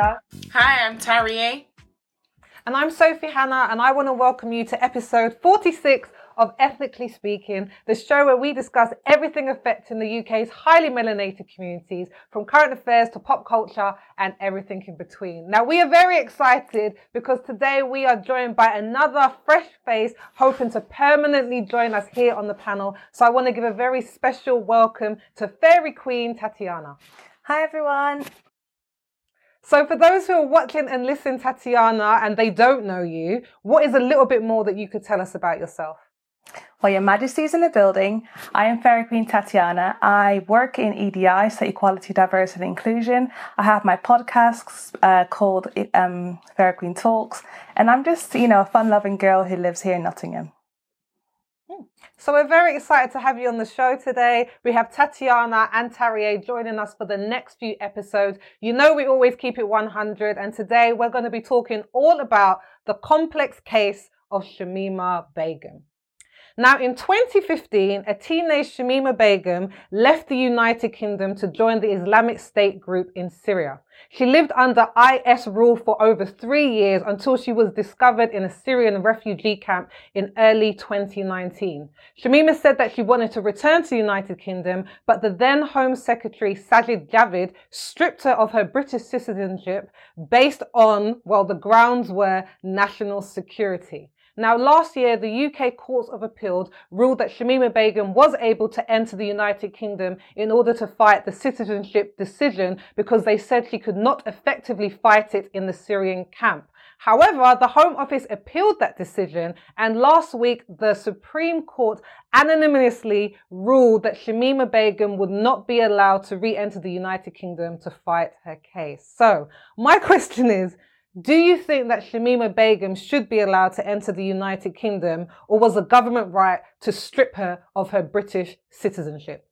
Lisa. Hi, I'm Tarie. And I'm Sophie Hannah, and I want to welcome you to episode 46 of Ethnically Speaking, the show where we discuss everything affecting the UK's highly melanated communities, from current affairs to pop culture and everything in between. Now, we are very excited because today we are joined by another fresh face hoping to permanently join us here on the panel. So I want to give a very special welcome to Fairy Queen Tatiana. Hi, everyone. So, for those who are watching and listening, Tatiana, and they don't know you, what is a little bit more that you could tell us about yourself? Well, Your Majesty's in the building. I am Fairy Queen Tatiana. I work in EDI, so Equality, Diversity and Inclusion. I have my podcasts uh, called um, Fairy Queen Talks, and I'm just, you know, a fun loving girl who lives here in Nottingham. So we're very excited to have you on the show today. We have Tatiana and Tarie joining us for the next few episodes. You know we always keep it 100 and today we're going to be talking all about the complex case of Shamima Begum. Now, in 2015, a teenage Shamima Begum left the United Kingdom to join the Islamic State group in Syria. She lived under IS rule for over three years until she was discovered in a Syrian refugee camp in early 2019. Shamima said that she wanted to return to the United Kingdom, but the then Home Secretary Sajid Javid stripped her of her British citizenship based on, well, the grounds were national security. Now, last year, the UK Courts of Appeal ruled that Shamima Begum was able to enter the United Kingdom in order to fight the citizenship decision because they said she could not effectively fight it in the Syrian camp. However, the Home Office appealed that decision, and last week the Supreme Court anonymously ruled that Shamima Begum would not be allowed to re enter the United Kingdom to fight her case. So, my question is do you think that Shamima Begum should be allowed to enter the United Kingdom, or was the government right to strip her of her British citizenship?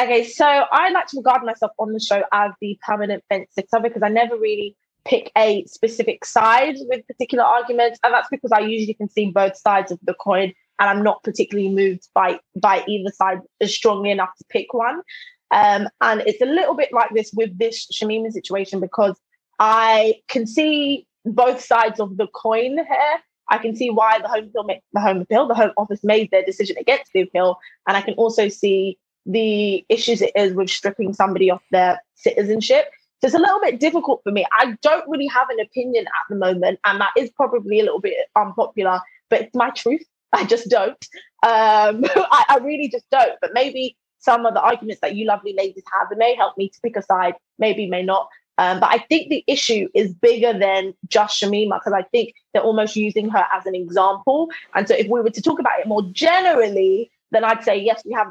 Okay, so I like to regard myself on the show as the permanent fence sitter because I never really pick a specific side with particular arguments, and that's because I usually can see both sides of the coin, and I'm not particularly moved by by either side strongly enough to pick one. Um, and it's a little bit like this with this Shamima situation because I can see both sides of the coin here. I can see why the home appeal, the home appeal, the home office made their decision against the appeal, and I can also see the issues it is with stripping somebody off their citizenship. So it's a little bit difficult for me. I don't really have an opinion at the moment, and that is probably a little bit unpopular, but it's my truth. I just don't. Um, I, I really just don't. But maybe some of the arguments that you lovely ladies have, it may help me to pick a side, maybe may not. Um, but I think the issue is bigger than just Shamima because I think they're almost using her as an example. And so if we were to talk about it more generally, then I'd say, yes, we have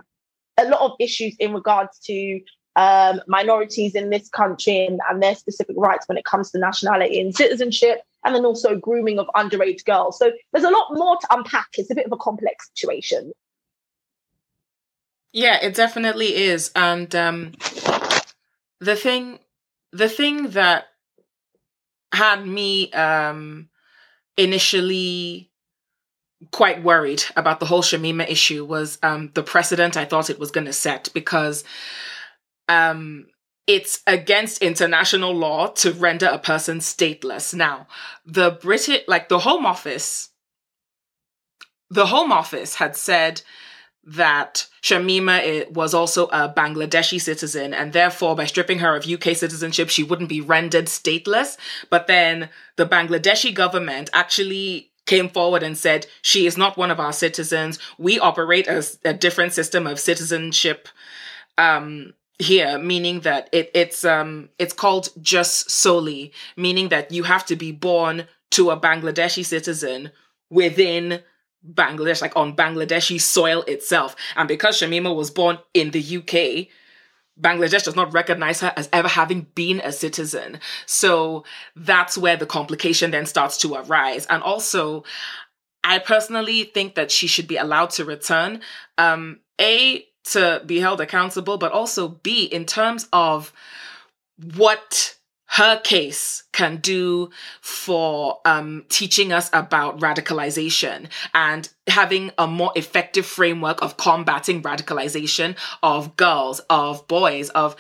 a lot of issues in regards to um, minorities in this country and, and their specific rights when it comes to nationality and citizenship, and then also grooming of underage girls. So there's a lot more to unpack. It's a bit of a complex situation. Yeah, it definitely is. And um, the thing the thing that had me um, initially quite worried about the whole Shamima issue was um, the precedent I thought it was going to set because um, it's against international law to render a person stateless. Now, the British, like the Home Office, the Home Office had said that Shamima was also a Bangladeshi citizen, and therefore, by stripping her of UK citizenship, she wouldn't be rendered stateless. But then the Bangladeshi government actually came forward and said, She is not one of our citizens. We operate as a different system of citizenship um, here, meaning that it, it's um, it's called jus soli meaning that you have to be born to a Bangladeshi citizen within Bangladesh, like on Bangladeshi soil itself. And because Shamima was born in the UK, Bangladesh does not recognize her as ever having been a citizen. So that's where the complication then starts to arise. And also, I personally think that she should be allowed to return. Um, A, to be held accountable, but also B, in terms of what her case can do for um, teaching us about radicalization and having a more effective framework of combating radicalization of girls, of boys, of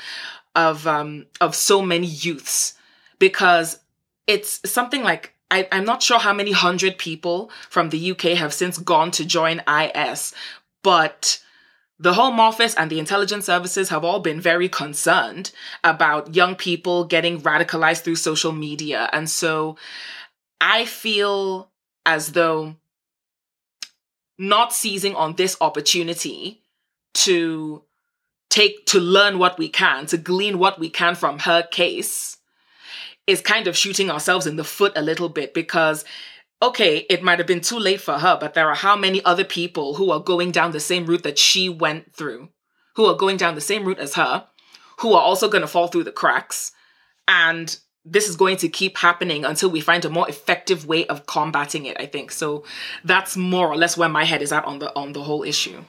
of um, of so many youths. because it's something like I, I'm not sure how many hundred people from the UK have since gone to join IS, but the Home Office and the intelligence services have all been very concerned about young people getting radicalized through social media. And so I feel as though not seizing on this opportunity to take, to learn what we can, to glean what we can from her case is kind of shooting ourselves in the foot a little bit because okay, it might have been too late for her, but there are how many other people who are going down the same route that she went through, who are going down the same route as her, who are also going to fall through the cracks. And this is going to keep happening until we find a more effective way of combating it, I think. So that's more or less where my head is at on the on the whole issue.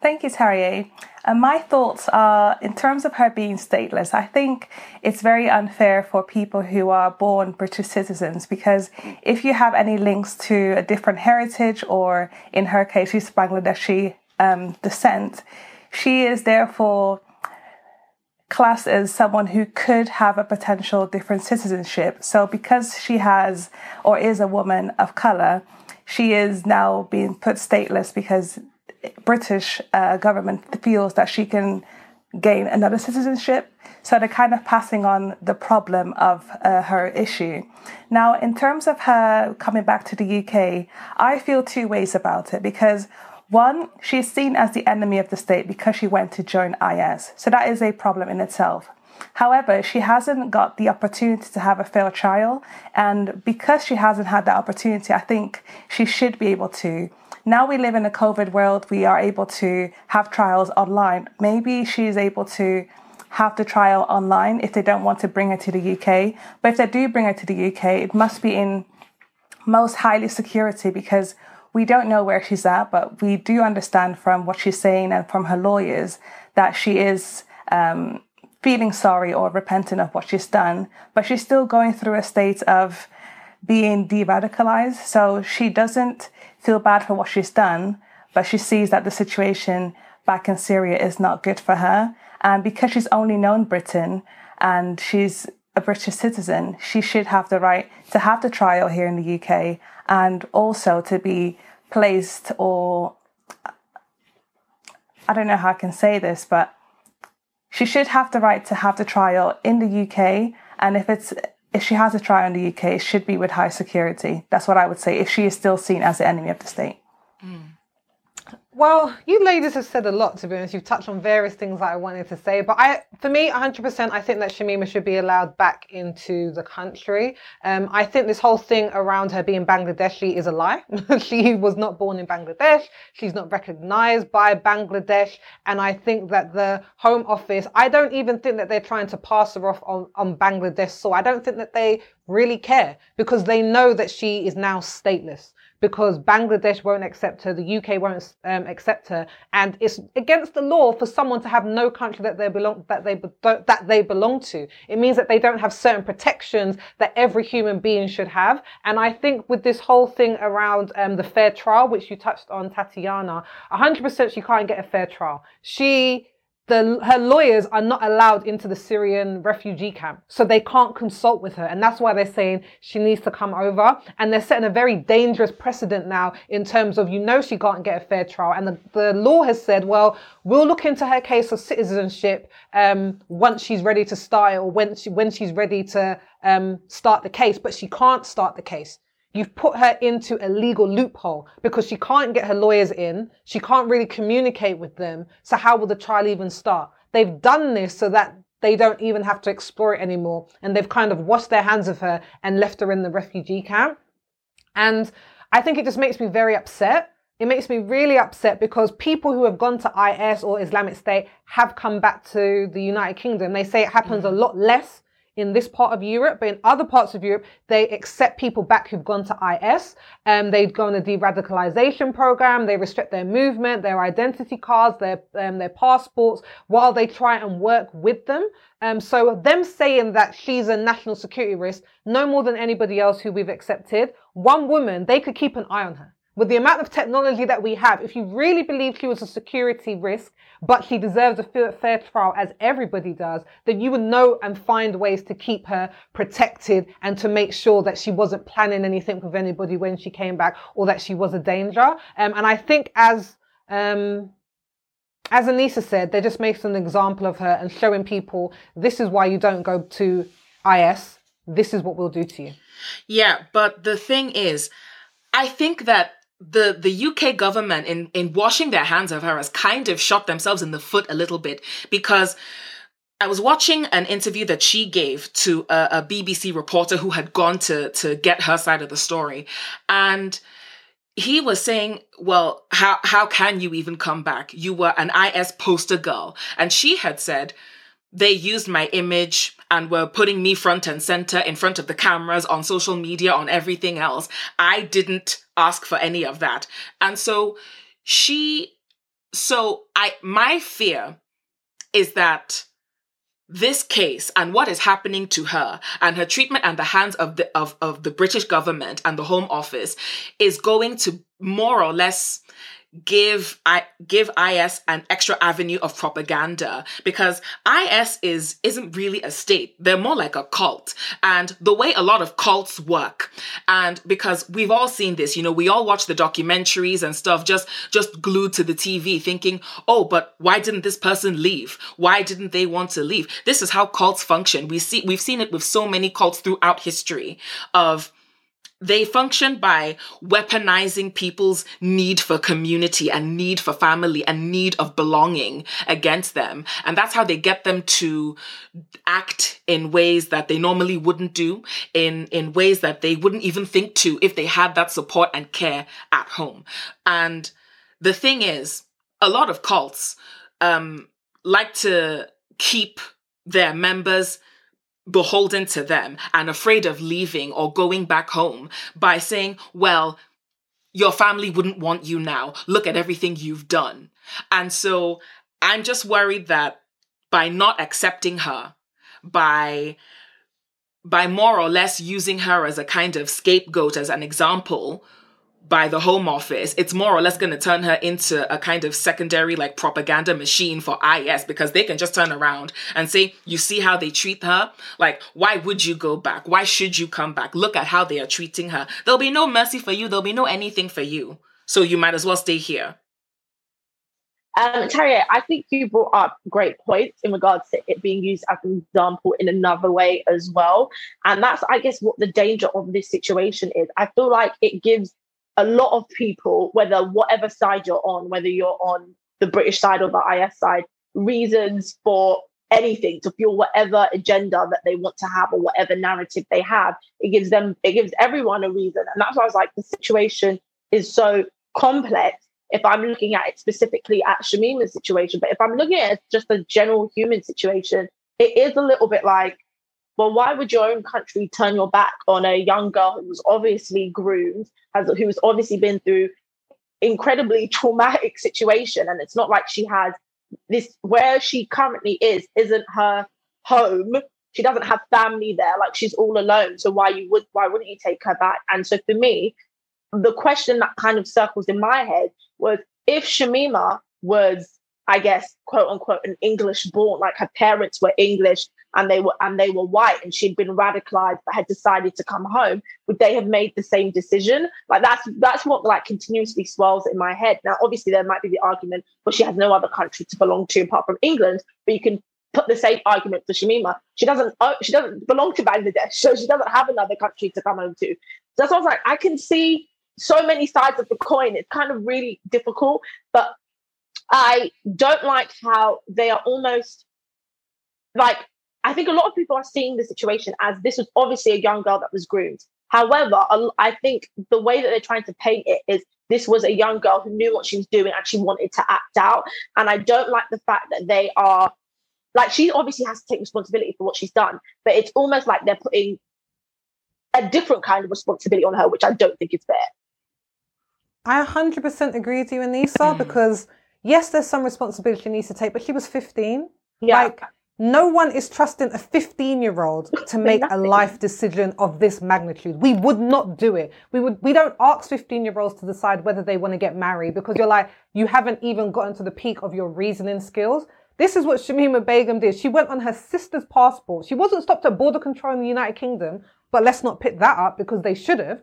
Thank you, Tarier. And my thoughts are in terms of her being stateless, I think it's very unfair for people who are born British citizens because if you have any links to a different heritage, or in her case, she's Bangladeshi um, descent, she is therefore classed as someone who could have a potential different citizenship. So because she has or is a woman of color, she is now being put stateless because British uh, government feels that she can gain another citizenship. So they're kind of passing on the problem of uh, her issue. Now, in terms of her coming back to the UK, I feel two ways about it because one, she's seen as the enemy of the state because she went to join IS. So that is a problem in itself. However, she hasn't got the opportunity to have a fair trial. And because she hasn't had that opportunity, I think she should be able to now we live in a COVID world, we are able to have trials online. Maybe she's able to have the trial online if they don't want to bring her to the UK. But if they do bring her to the UK, it must be in most highly security because we don't know where she's at, but we do understand from what she's saying and from her lawyers that she is um, feeling sorry or repentant of what she's done, but she's still going through a state of being de radicalized. So she doesn't feel bad for what she's done, but she sees that the situation back in Syria is not good for her. And because she's only known Britain and she's a British citizen, she should have the right to have the trial here in the UK and also to be placed or I don't know how I can say this, but she should have the right to have the trial in the UK. And if it's if she has a trial in the UK, it should be with high security. That's what I would say if she is still seen as the enemy of the state. Mm. Well, you ladies have said a lot, to be honest. You've touched on various things that I wanted to say. But I, for me, 100%, I think that Shamima should be allowed back into the country. Um, I think this whole thing around her being Bangladeshi is a lie. she was not born in Bangladesh. She's not recognized by Bangladesh. And I think that the Home Office, I don't even think that they're trying to pass her off on, on Bangladesh. So I don't think that they really care because they know that she is now stateless because Bangladesh won't accept her, the UK won't um, accept her, and it's against the law for someone to have no country that they belong that they that they belong to. It means that they don't have certain protections that every human being should have. And I think with this whole thing around um, the fair trial, which you touched on, Tatiana, 100% she can't get a fair trial. She the, her lawyers are not allowed into the Syrian refugee camp. So they can't consult with her. And that's why they're saying she needs to come over. And they're setting a very dangerous precedent now in terms of, you know, she can't get a fair trial. And the, the law has said, well, we'll look into her case of citizenship um, once she's ready to start or when, she, when she's ready to um, start the case. But she can't start the case. You've put her into a legal loophole because she can't get her lawyers in. She can't really communicate with them. So how will the trial even start? They've done this so that they don't even have to explore it anymore. And they've kind of washed their hands of her and left her in the refugee camp. And I think it just makes me very upset. It makes me really upset because people who have gone to IS or Islamic State have come back to the United Kingdom. They say it happens mm-hmm. a lot less in this part of Europe, but in other parts of Europe, they accept people back who've gone to IS. Um, they go on a de-radicalization program. They restrict their movement, their identity cards, their um, their passports, while they try and work with them. Um, so them saying that she's a national security risk, no more than anybody else who we've accepted. One woman, they could keep an eye on her. With the amount of technology that we have, if you really believe she was a security risk, but she deserves a fair trial as everybody does, then you would know and find ways to keep her protected and to make sure that she wasn't planning anything with anybody when she came back or that she was a danger. Um, and I think as, um, as Anissa said, they're just making an example of her and showing people this is why you don't go to IS. This is what we'll do to you. Yeah, but the thing is, I think that the the UK government in in washing their hands of her has kind of shot themselves in the foot a little bit because I was watching an interview that she gave to a, a BBC reporter who had gone to to get her side of the story and he was saying, well, how, how can you even come back? You were an IS poster girl. And she had said, they used my image and were putting me front and center in front of the cameras on social media, on everything else. I didn't ask for any of that. And so she, so I, my fear is that this case and what is happening to her and her treatment and the hands of the of, of the British government and the Home Office is going to more or less give I give IS an extra avenue of propaganda because IS is isn't really a state. They're more like a cult. And the way a lot of cults work, and because we've all seen this, you know, we all watch the documentaries and stuff just just glued to the TV thinking, oh, but why didn't this person leave? Why didn't they want to leave? This is how cults function. We see we've seen it with so many cults throughout history of they function by weaponizing people's need for community and need for family and need of belonging against them. And that's how they get them to act in ways that they normally wouldn't do, in, in ways that they wouldn't even think to if they had that support and care at home. And the thing is, a lot of cults, um, like to keep their members beholden to them and afraid of leaving or going back home by saying, well, your family wouldn't want you now. Look at everything you've done. And so I'm just worried that by not accepting her, by by more or less using her as a kind of scapegoat, as an example, by the Home Office, it's more or less going to turn her into a kind of secondary like propaganda machine for IS because they can just turn around and say, you see how they treat her? Like, why would you go back? Why should you come back? Look at how they are treating her. There'll be no mercy for you. There'll be no anything for you. So you might as well stay here. Um, Taria, I think you brought up great points in regards to it being used as an example in another way as well. And that's, I guess, what the danger of this situation is. I feel like it gives a lot of people, whether whatever side you're on, whether you're on the British side or the IS side, reasons for anything to fuel whatever agenda that they want to have or whatever narrative they have. It gives them, it gives everyone a reason. And that's why I was like, the situation is so complex. If I'm looking at it specifically at Shamima's situation, but if I'm looking at it just a general human situation, it is a little bit like well, why would your own country turn your back on a young girl who was obviously groomed, has who's obviously been through incredibly traumatic situation, and it's not like she has this where she currently is isn't her home. She doesn't have family there, like she's all alone. So why you would why wouldn't you take her back? And so for me, the question that kind of circles in my head was if Shamima was, I guess, quote unquote, an English born, like her parents were English and they were and they were white and she'd been radicalized but had decided to come home would they have made the same decision like that's that's what like continuously swirls in my head now obviously there might be the argument but she has no other country to belong to apart from england but you can put the same argument for Shamima. She doesn't uh, she doesn't belong to Bangladesh, so she doesn't have another country to come home to. So that's why I was like, I can see so many sides of the coin. It's kind of really difficult, but I don't like how they are almost like I think a lot of people are seeing the situation as this was obviously a young girl that was groomed. However, I think the way that they're trying to paint it is this was a young girl who knew what she was doing and she wanted to act out. And I don't like the fact that they are like, she obviously has to take responsibility for what she's done, but it's almost like they're putting a different kind of responsibility on her, which I don't think is fair. I 100% agree with you, Anissa, mm. because yes, there's some responsibility she needs to take, but she was 15. Yeah. Like, no one is trusting a 15 year old to make a life decision of this magnitude. We would not do it. We would, we don't ask 15 year olds to decide whether they want to get married because you're like, you haven't even gotten to the peak of your reasoning skills. This is what Shamima Begum did. She went on her sister's passport. She wasn't stopped at border control in the United Kingdom, but let's not pick that up because they should have.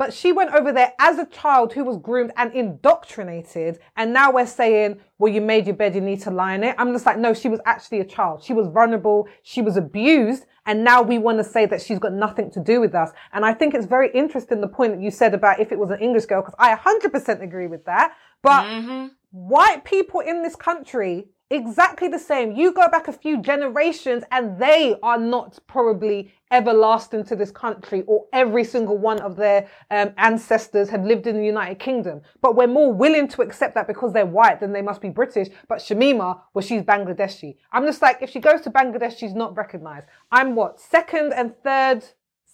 But she went over there as a child who was groomed and indoctrinated. And now we're saying, well, you made your bed, you need to lie in it. I'm just like, no, she was actually a child. She was vulnerable. She was abused. And now we want to say that she's got nothing to do with us. And I think it's very interesting the point that you said about if it was an English girl, because I 100% agree with that. But mm-hmm. white people in this country exactly the same. You go back a few generations and they are not probably everlasting to this country or every single one of their um, ancestors had lived in the United Kingdom. But we're more willing to accept that because they're white, than they must be British. But Shamima, well, she's Bangladeshi. I'm just like, if she goes to Bangladesh, she's not recognized. I'm what? Second and third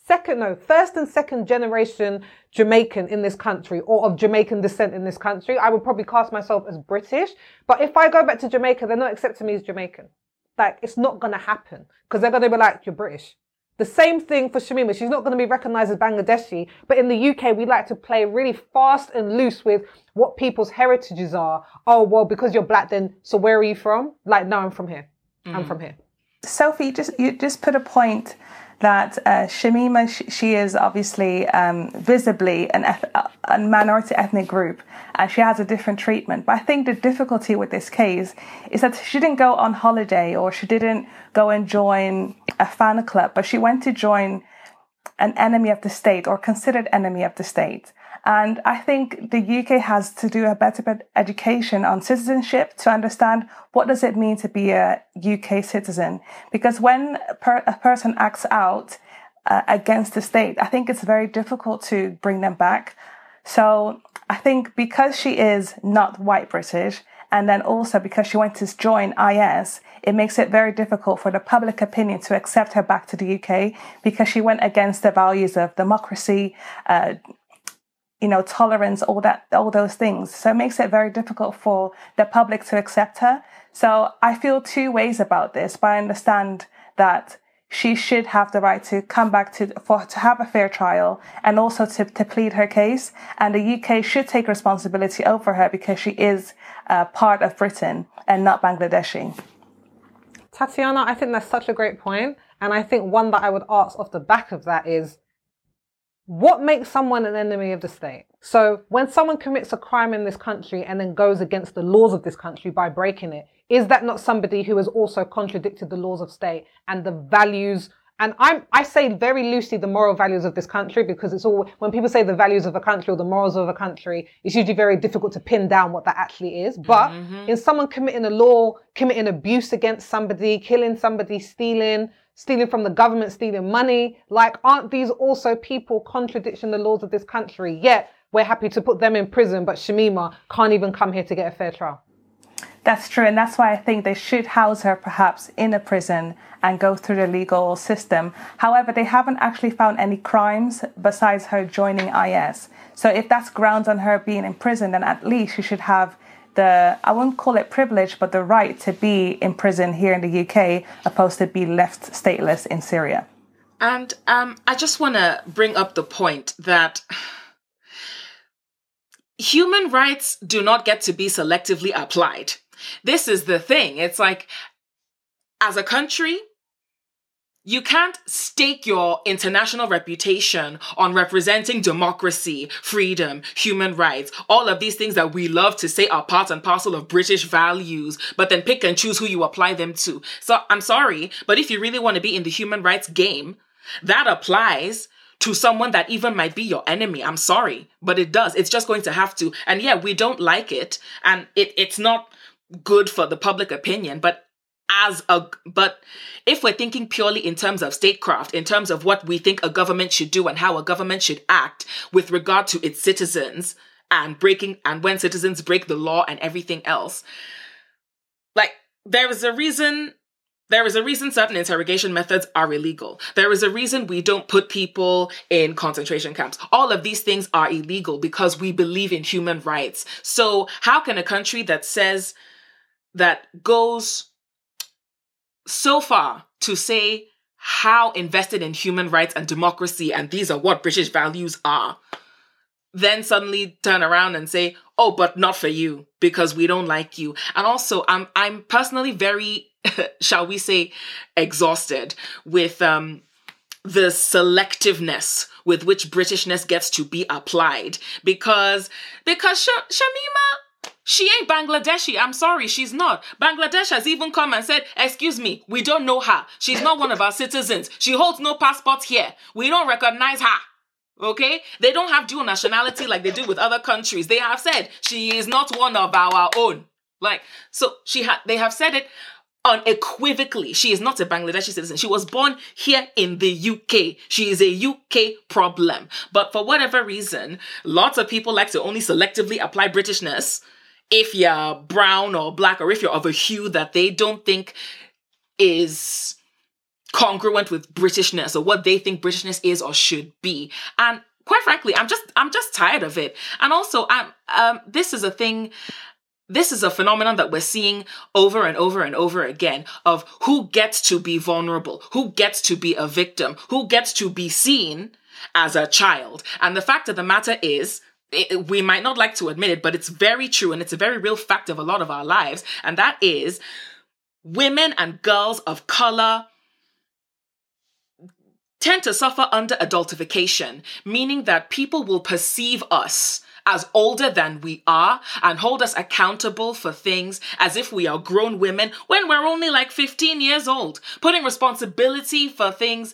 second, no, first and second generation Jamaican in this country or of Jamaican descent in this country. I would probably cast myself as British. But if I go back to Jamaica, they're not accepting me as Jamaican. Like, it's not going to happen because they're going to be like, you're British. The same thing for Shamima. She's not going to be recognized as Bangladeshi. But in the UK, we like to play really fast and loose with what people's heritages are. Oh, well, because you're black, then, so where are you from? Like, no, I'm from here. Mm. I'm from here. Sophie, just, you just put a point that uh, Shamima, sh- she is obviously um, visibly an eth- a minority ethnic group and she has a different treatment. But I think the difficulty with this case is that she didn't go on holiday or she didn't go and join a fan club, but she went to join an enemy of the state or considered enemy of the state. And I think the UK has to do a better education on citizenship to understand what does it mean to be a UK citizen. Because when per- a person acts out uh, against the state, I think it's very difficult to bring them back. So I think because she is not white British, and then also because she went to join IS, it makes it very difficult for the public opinion to accept her back to the UK because she went against the values of democracy, uh, you know, tolerance, all that, all those things. So it makes it very difficult for the public to accept her. So I feel two ways about this, but I understand that she should have the right to come back to for to have a fair trial and also to, to plead her case. And the UK should take responsibility over her because she is uh, part of Britain and not Bangladeshi. Tatiana, I think that's such a great. And I think one that I would ask off the back of that is what makes someone an enemy of the state? So when someone commits a crime in this country and then goes against the laws of this country by breaking it, is that not somebody who has also contradicted the laws of state and the values? And I'm, I say very loosely the moral values of this country because it's all, when people say the values of a country or the morals of a country, it's usually very difficult to pin down what that actually is. But mm-hmm. in someone committing a law, committing abuse against somebody, killing somebody, stealing, stealing from the government, stealing money. Like, aren't these also people contradicting the laws of this country? Yet we're happy to put them in prison, but Shamima can't even come here to get a fair trial. That's true, and that's why I think they should house her perhaps in a prison and go through the legal system. However, they haven't actually found any crimes besides her joining IS. So if that's grounds on her being in prison, then at least she should have the I won't call it privilege, but the right to be in prison here in the UK, opposed to be left stateless in Syria. And um, I just want to bring up the point that human rights do not get to be selectively applied. This is the thing. It's like, as a country, you can't stake your international reputation on representing democracy, freedom, human rights, all of these things that we love to say are part and parcel of British values, but then pick and choose who you apply them to. So I'm sorry, but if you really want to be in the human rights game, that applies to someone that even might be your enemy. I'm sorry, but it does. It's just going to have to. And yeah, we don't like it and it, it's not good for the public opinion, but as a but if we're thinking purely in terms of statecraft in terms of what we think a government should do and how a government should act with regard to its citizens and breaking and when citizens break the law and everything else like there is a reason there is a reason certain interrogation methods are illegal. There is a reason we don't put people in concentration camps. All of these things are illegal because we believe in human rights. So how can a country that says that goes so far to say how invested in human rights and democracy and these are what British values are, then suddenly turn around and say, "Oh, but not for you because we don't like you." And also, I'm I'm personally very, shall we say, exhausted with um the selectiveness with which Britishness gets to be applied because because Sh- Shamima she ain't Bangladeshi. I'm sorry, she's not. Bangladesh has even come and said, Excuse me, we don't know her. She's not one of our citizens. She holds no passport here. We don't recognize her. Okay? They don't have dual nationality like they do with other countries. They have said she is not one of our own. Like, so she had they have said it unequivocally. She is not a Bangladeshi citizen. She was born here in the UK. She is a UK problem. But for whatever reason, lots of people like to only selectively apply Britishness if you're brown or black or if you're of a hue that they don't think is congruent with Britishness or what they think Britishness is or should be. And quite frankly, I'm just I'm just tired of it. And also, I'm um this is a thing this is a phenomenon that we're seeing over and over and over again of who gets to be vulnerable, who gets to be a victim, who gets to be seen as a child. And the fact of the matter is, it, we might not like to admit it, but it's very true and it's a very real fact of a lot of our lives. And that is women and girls of color tend to suffer under adultification, meaning that people will perceive us as older than we are and hold us accountable for things as if we are grown women when we're only like 15 years old, putting responsibility for things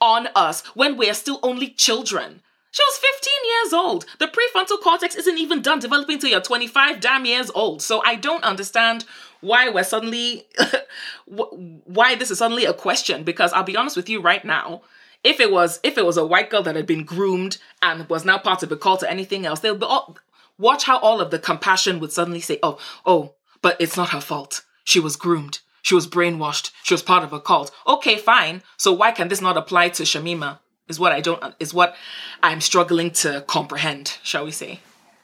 on us when we're still only children. She was 15 years old. The prefrontal cortex isn't even done developing till you're 25 damn years old. So I don't understand why we're suddenly, why this is suddenly a question. Because I'll be honest with you right now, if it was if it was a white girl that had been groomed and was now part of a cult or anything else, they'll be all, watch how all of the compassion would suddenly say, "Oh, oh, but it's not her fault. She was groomed. She was brainwashed. She was part of a cult." Okay, fine. So why can this not apply to Shamima? Is what I don't is what I'm struggling to comprehend. Shall we say?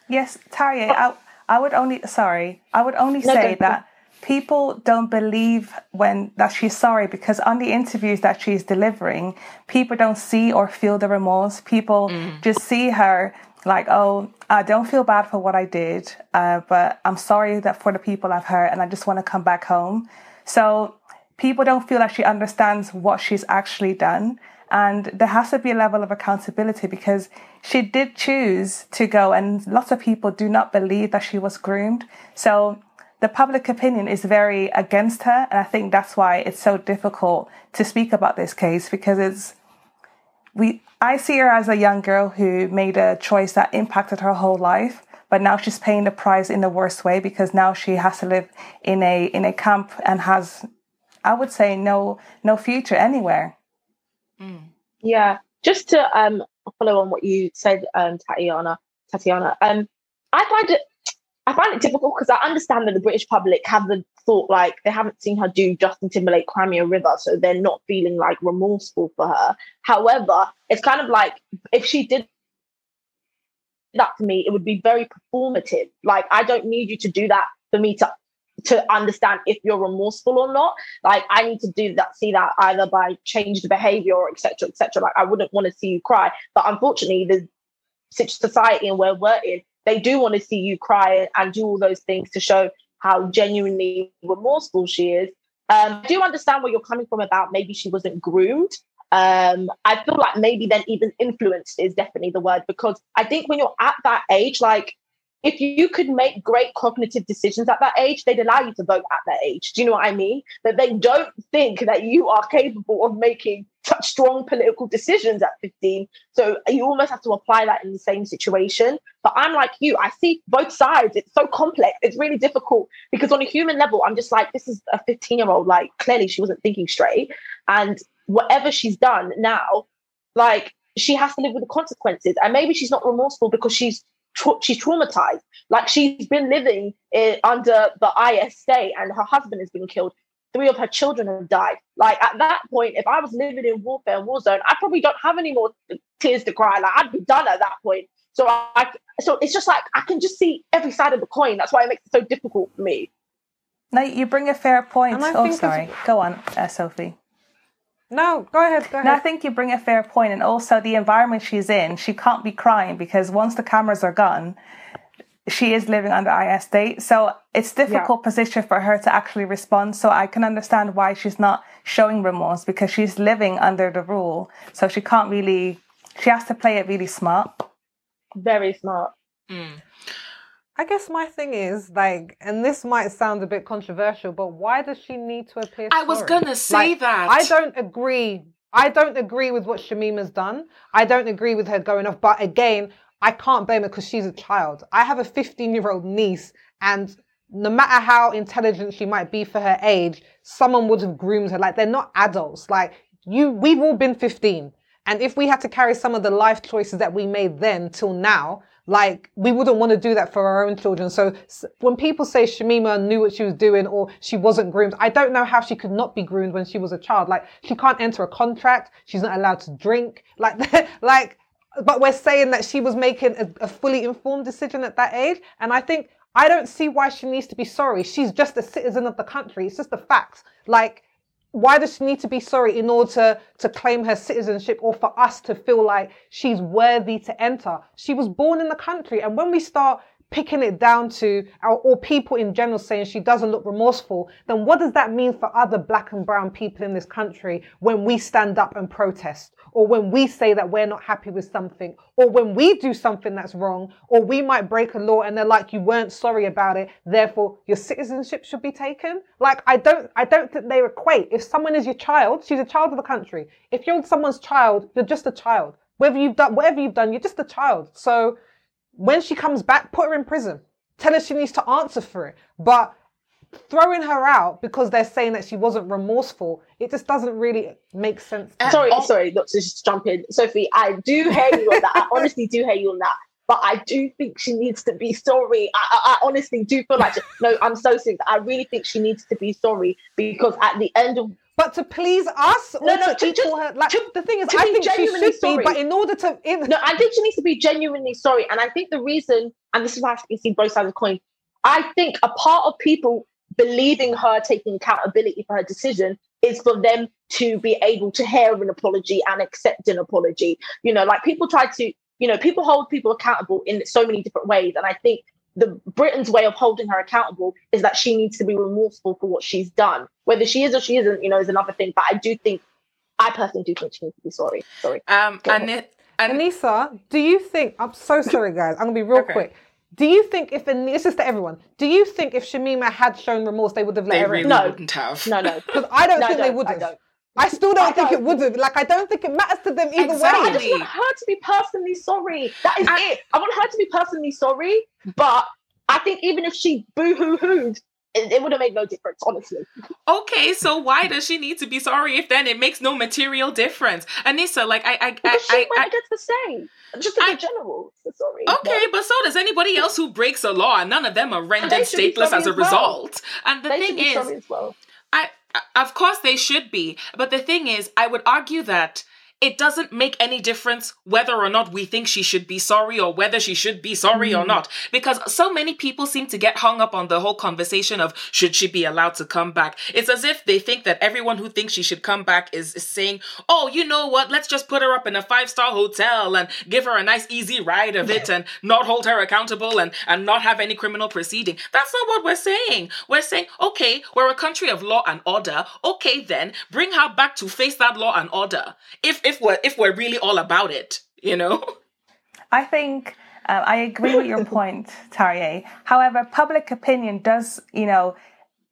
Yes, Taria. I I would only sorry. I would only say that people don't believe when that she's sorry because on the interviews that she's delivering, people don't see or feel the remorse. People mm. just see her like, oh, I don't feel bad for what I did, uh, but I'm sorry that for the people I've hurt, and I just want to come back home. So people don't feel that she understands what she's actually done. And there has to be a level of accountability because she did choose to go, and lots of people do not believe that she was groomed. So the public opinion is very against her. And I think that's why it's so difficult to speak about this case because it's, we, I see her as a young girl who made a choice that impacted her whole life. But now she's paying the price in the worst way because now she has to live in a in a camp and has, I would say, no no future anywhere. Mm. Yeah, just to um, follow on what you said, um, Tatiana. Tatiana, um, I find it I find it difficult because I understand that the British public haven't thought like they haven't seen her do Justin Timberlake Cry Me a River, so they're not feeling like remorseful for her. However, it's kind of like if she did that to me, it would be very performative. Like I don't need you to do that for me to to understand if you're remorseful or not. Like I need to do that, see that either by changed behavior or etc. etc. Like I wouldn't want to see you cry, but unfortunately, the society and where we're in they do want to see you cry and do all those things to show how genuinely remorseful she is. Um, I do understand where you're coming from about maybe she wasn't groomed. Um, I feel like maybe then even influenced is definitely the word because I think when you're at that age, like if you could make great cognitive decisions at that age, they'd allow you to vote at that age. Do you know what I mean? That they don't think that you are capable of making such strong political decisions at 15. So you almost have to apply that in the same situation. But I'm like you, I see both sides. It's so complex. It's really difficult because on a human level, I'm just like, this is a 15 year old. Like clearly she wasn't thinking straight. And whatever she's done now, like she has to live with the consequences. And maybe she's not remorseful because she's tra- she's traumatized. Like she's been living in, under the IS state and her husband has been killed three of her children have died. Like at that point, if I was living in warfare and war zone, I probably don't have any more tears to cry. Like I'd be done at that point. So I, so it's just like I can just see every side of the coin. That's why it makes it so difficult for me. No, you bring a fair point. I Oh, think it's- sorry. Go on, uh, Sophie. No, go ahead. Go ahead. No, I think you bring a fair point, and also the environment she's in. She can't be crying because once the cameras are gone, she is living under IS state. So it's difficult position for her to actually respond. So I can understand why she's not showing remorse because she's living under the rule. So she can't really. She has to play it really smart. Very smart. Mm. I guess my thing is like, and this might sound a bit controversial, but why does she need to appear? I was gonna say Like, that. I don't agree. I don't agree with what Shamima's done. I don't agree with her going off. But again, I can't blame her because she's a child. I have a 15 year old niece, and no matter how intelligent she might be for her age, someone would have groomed her. Like they're not adults. Like you, we've all been 15. And if we had to carry some of the life choices that we made then till now, like we wouldn't want to do that for our own children. So when people say Shamima knew what she was doing or she wasn't groomed, I don't know how she could not be groomed when she was a child. Like she can't enter a contract. She's not allowed to drink. Like, like, but we're saying that she was making a, a fully informed decision at that age. And I think I don't see why she needs to be sorry. She's just a citizen of the country. It's just a fact. Like why does she need to be sorry in order to, to claim her citizenship or for us to feel like she's worthy to enter? She was born in the country. And when we start picking it down to, or, or people in general saying she doesn't look remorseful, then what does that mean for other black and brown people in this country when we stand up and protest? Or when we say that we're not happy with something, or when we do something that's wrong, or we might break a law and they're like, you weren't sorry about it, therefore your citizenship should be taken. Like, I don't, I don't think they equate. If someone is your child, she's a child of the country. If you're someone's child, you're just a child. Whether you've done, whatever you've done, you're just a child. So when she comes back, put her in prison. Tell her she needs to answer for it. But throwing her out because they're saying that she wasn't remorseful, it just doesn't really make sense. to me. Sorry, Oh. sorry, not to just jump in. Sophie, I do hear you on that. I honestly do hear you on that. But I do think she needs to be sorry. I, I, I honestly do feel like, she, no, I'm so serious. I really think she needs to be sorry because at the end of But to please us, or No, no, to to equal just- her, like to- the thing is, to I be think she genuinely should be. But in order to, in, No, I think she needs to be genuinely sorry. And I think the reason, and this is why I have to see both sides of the coin, I think a part of people believing her taking accountability for her decision is for them to be able to hear an apology and accept an apology. You know, like people try to, you know, people hold people accountable in so many different ways. And I think the Britain's way of holding her accountable is that she needs to be remorseful for what she's done. Whether she is or she isn't, you know, is another thing. But I do think, I personally do think she needs to be sorry. Sorry. Um, Go and it, and Anissa, do you think? I'm so sorry, guys. I'm gonna be real Okay. quick. Do you think if An- this is to everyone? Do you think if Shamima had shown remorse, they would have let they her really in? No. wouldn't have. No, no. Because I don't No, think they don't, would have. don't. I still don't I think it don't. would have. Like I don't think it matters to them either Exactly. I just want her to be personally sorry. That is I- it. I want her to be personally sorry. But I think even if she boo hoo hooed, it, it would have made no difference, honestly. Okay, so why does she need to be sorry if then it makes no material difference? Anissa, like I, I, Because I, she I, against the same. Just I- in general. So sorry. Okay, but so does anybody else who breaks a law, and none of them are rendered they should be stateless as a well. result. And the they thing is, as well. I, I- of course they should be, but the thing is, I would argue that it doesn't make any difference whether or not we think she should be sorry or whether she should be sorry or mm. not. Because so many people seem to get hung up on the whole conversation of should she be allowed to come back. It's as if they think that everyone who thinks she should come back is, is saying oh you know what? Let's just put her up in a five star hotel and give her a nice easy ride of it and not hold her accountable and and not have any criminal proceeding. That's not what we're saying. We're saying okay we're a country of law and order. Okay then bring her back to face that law and order. If if we're if we're really all about it you know I think uh, I agree with your point, Tarier. However, public opinion does, you know,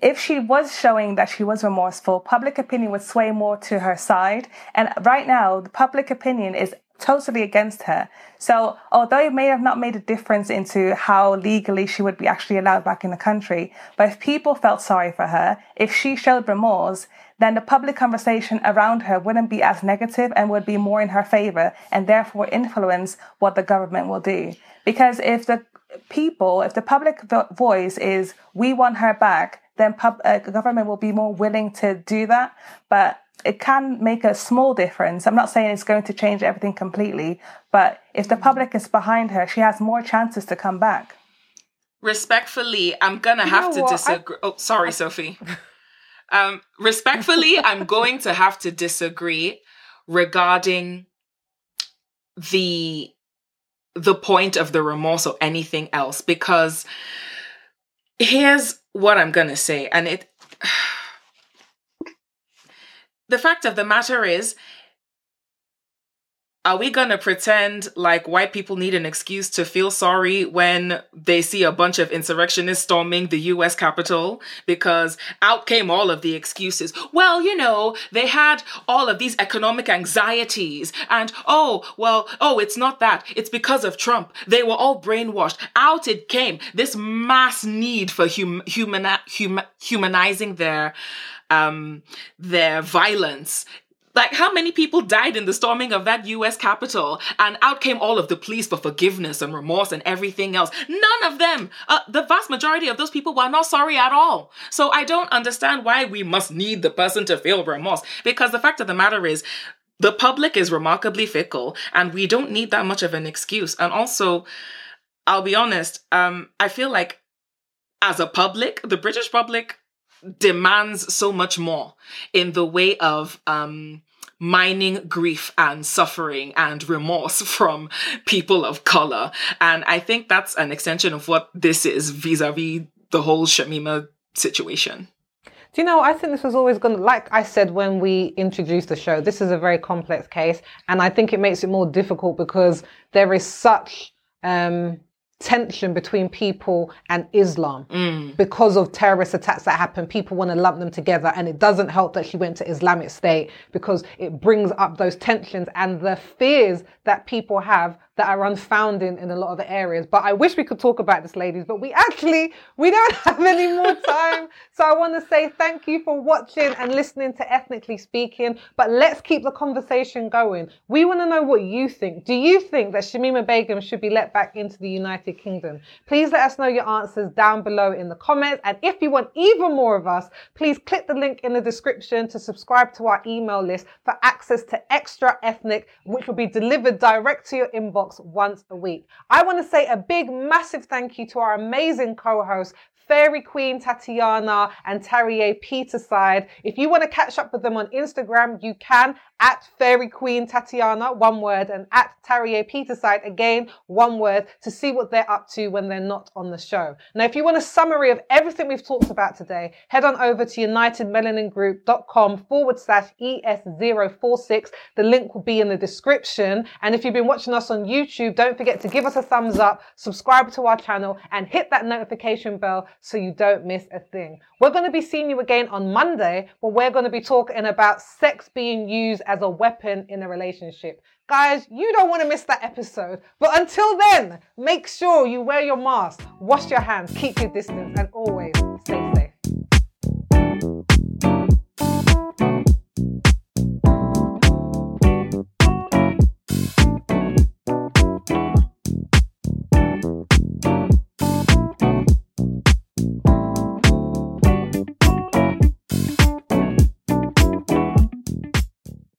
if she was showing that she was remorseful, public opinion would sway more to her side. And right now, the public opinion is totally against her. So, although it may have not made a difference into how legally she would be actually allowed back in the country, but if people felt sorry for her, if she showed remorse, then the public conversation around her wouldn't be as negative and would be more in her favor and therefore influence what the government will do. Because if the people, if the public voice is, we want her back, then pub- uh, government will be more willing to do that. But it can make a small difference. I'm not saying it's going to change everything completely, but if the public is behind her, she has more chances to come back. respectfully, I'm gonna have to disagree. I... Oh, sorry, I... Sophie. um, respectfully, I'm going to have to disagree regarding the the point of the remorse or anything else because here's what I'm gonna say, and it. The fact of the matter is, are we gonna pretend like white people need an excuse to feel sorry when they see a bunch of insurrectionists storming the US Capitol? Because out came all of the excuses. Well, you know, they had all of these economic anxieties, and oh, well, oh, it's not that. It's because of Trump. They were all brainwashed. Out it came. This mass need for hum- humana- hum- humanizing their um, their violence like, how many people died in the storming of that US Capitol? And out came all of the pleas for forgiveness and remorse and everything else. None of them, uh, the vast majority of those people were not sorry at all. So I don't understand why we must need the person to feel remorse. Because the fact of the matter is, the public is remarkably fickle and we don't need that much of an excuse. And also, I'll be honest, um, I feel like as a public, the British public demands so much more in the way of um, mining grief and suffering and remorse from people of color. And I think that's an extension of what this is vis a vis the whole Shamima situation. Do you know, I think this was always going to, like I said when we introduced the show, this is a very complex case. And I think it makes it more difficult because there is such um, tension between people and Islam mm. because of terrorist attacks that happen. People want to lump them together, and it doesn't help that she went to Islamic State because it brings up those tensions and the fears that people have that are unfounded in a lot of the areas. But I wish we could talk about this, ladies, but we actually we don't have any more time. so I want to say thank you for watching and listening to Ethnically Speaking. But let's keep the conversation going. We want to know what you think. Do you think that Shamima Begum should be let back into the United Kingdom? Please let us know your answers down below in the comments. And if you want even more of us, please click the link in the description to subscribe to our email list for access to extra ethnic, which will be delivered direct to your inbox once a week. I want to say a big, massive thank you to our amazing co hosts, Fairy Queen Tatiana and Tarier Peterside. If you want to catch up with them on Instagram, you can at Fairy Queen Tatiana, one word, and at Tarier Peterside, again, one word, to see what they're up to when they're not on the show. Now, if you want a summary of everything we've talked about today, head on over to unitedmelaningroup.com forward slash ES046. The link will be in the description. And if you've been watching us on YouTube, don't forget to give us a thumbs up, subscribe to our channel, and hit that notification bell so you don't miss a thing. We're going to be seeing you again on Monday, where we're going to be talking about sex being used as a weapon in a relationship. Guys, you don't want to miss that episode. But until then, make sure you wear your mask, wash your hands, keep your distance, and always stay safe.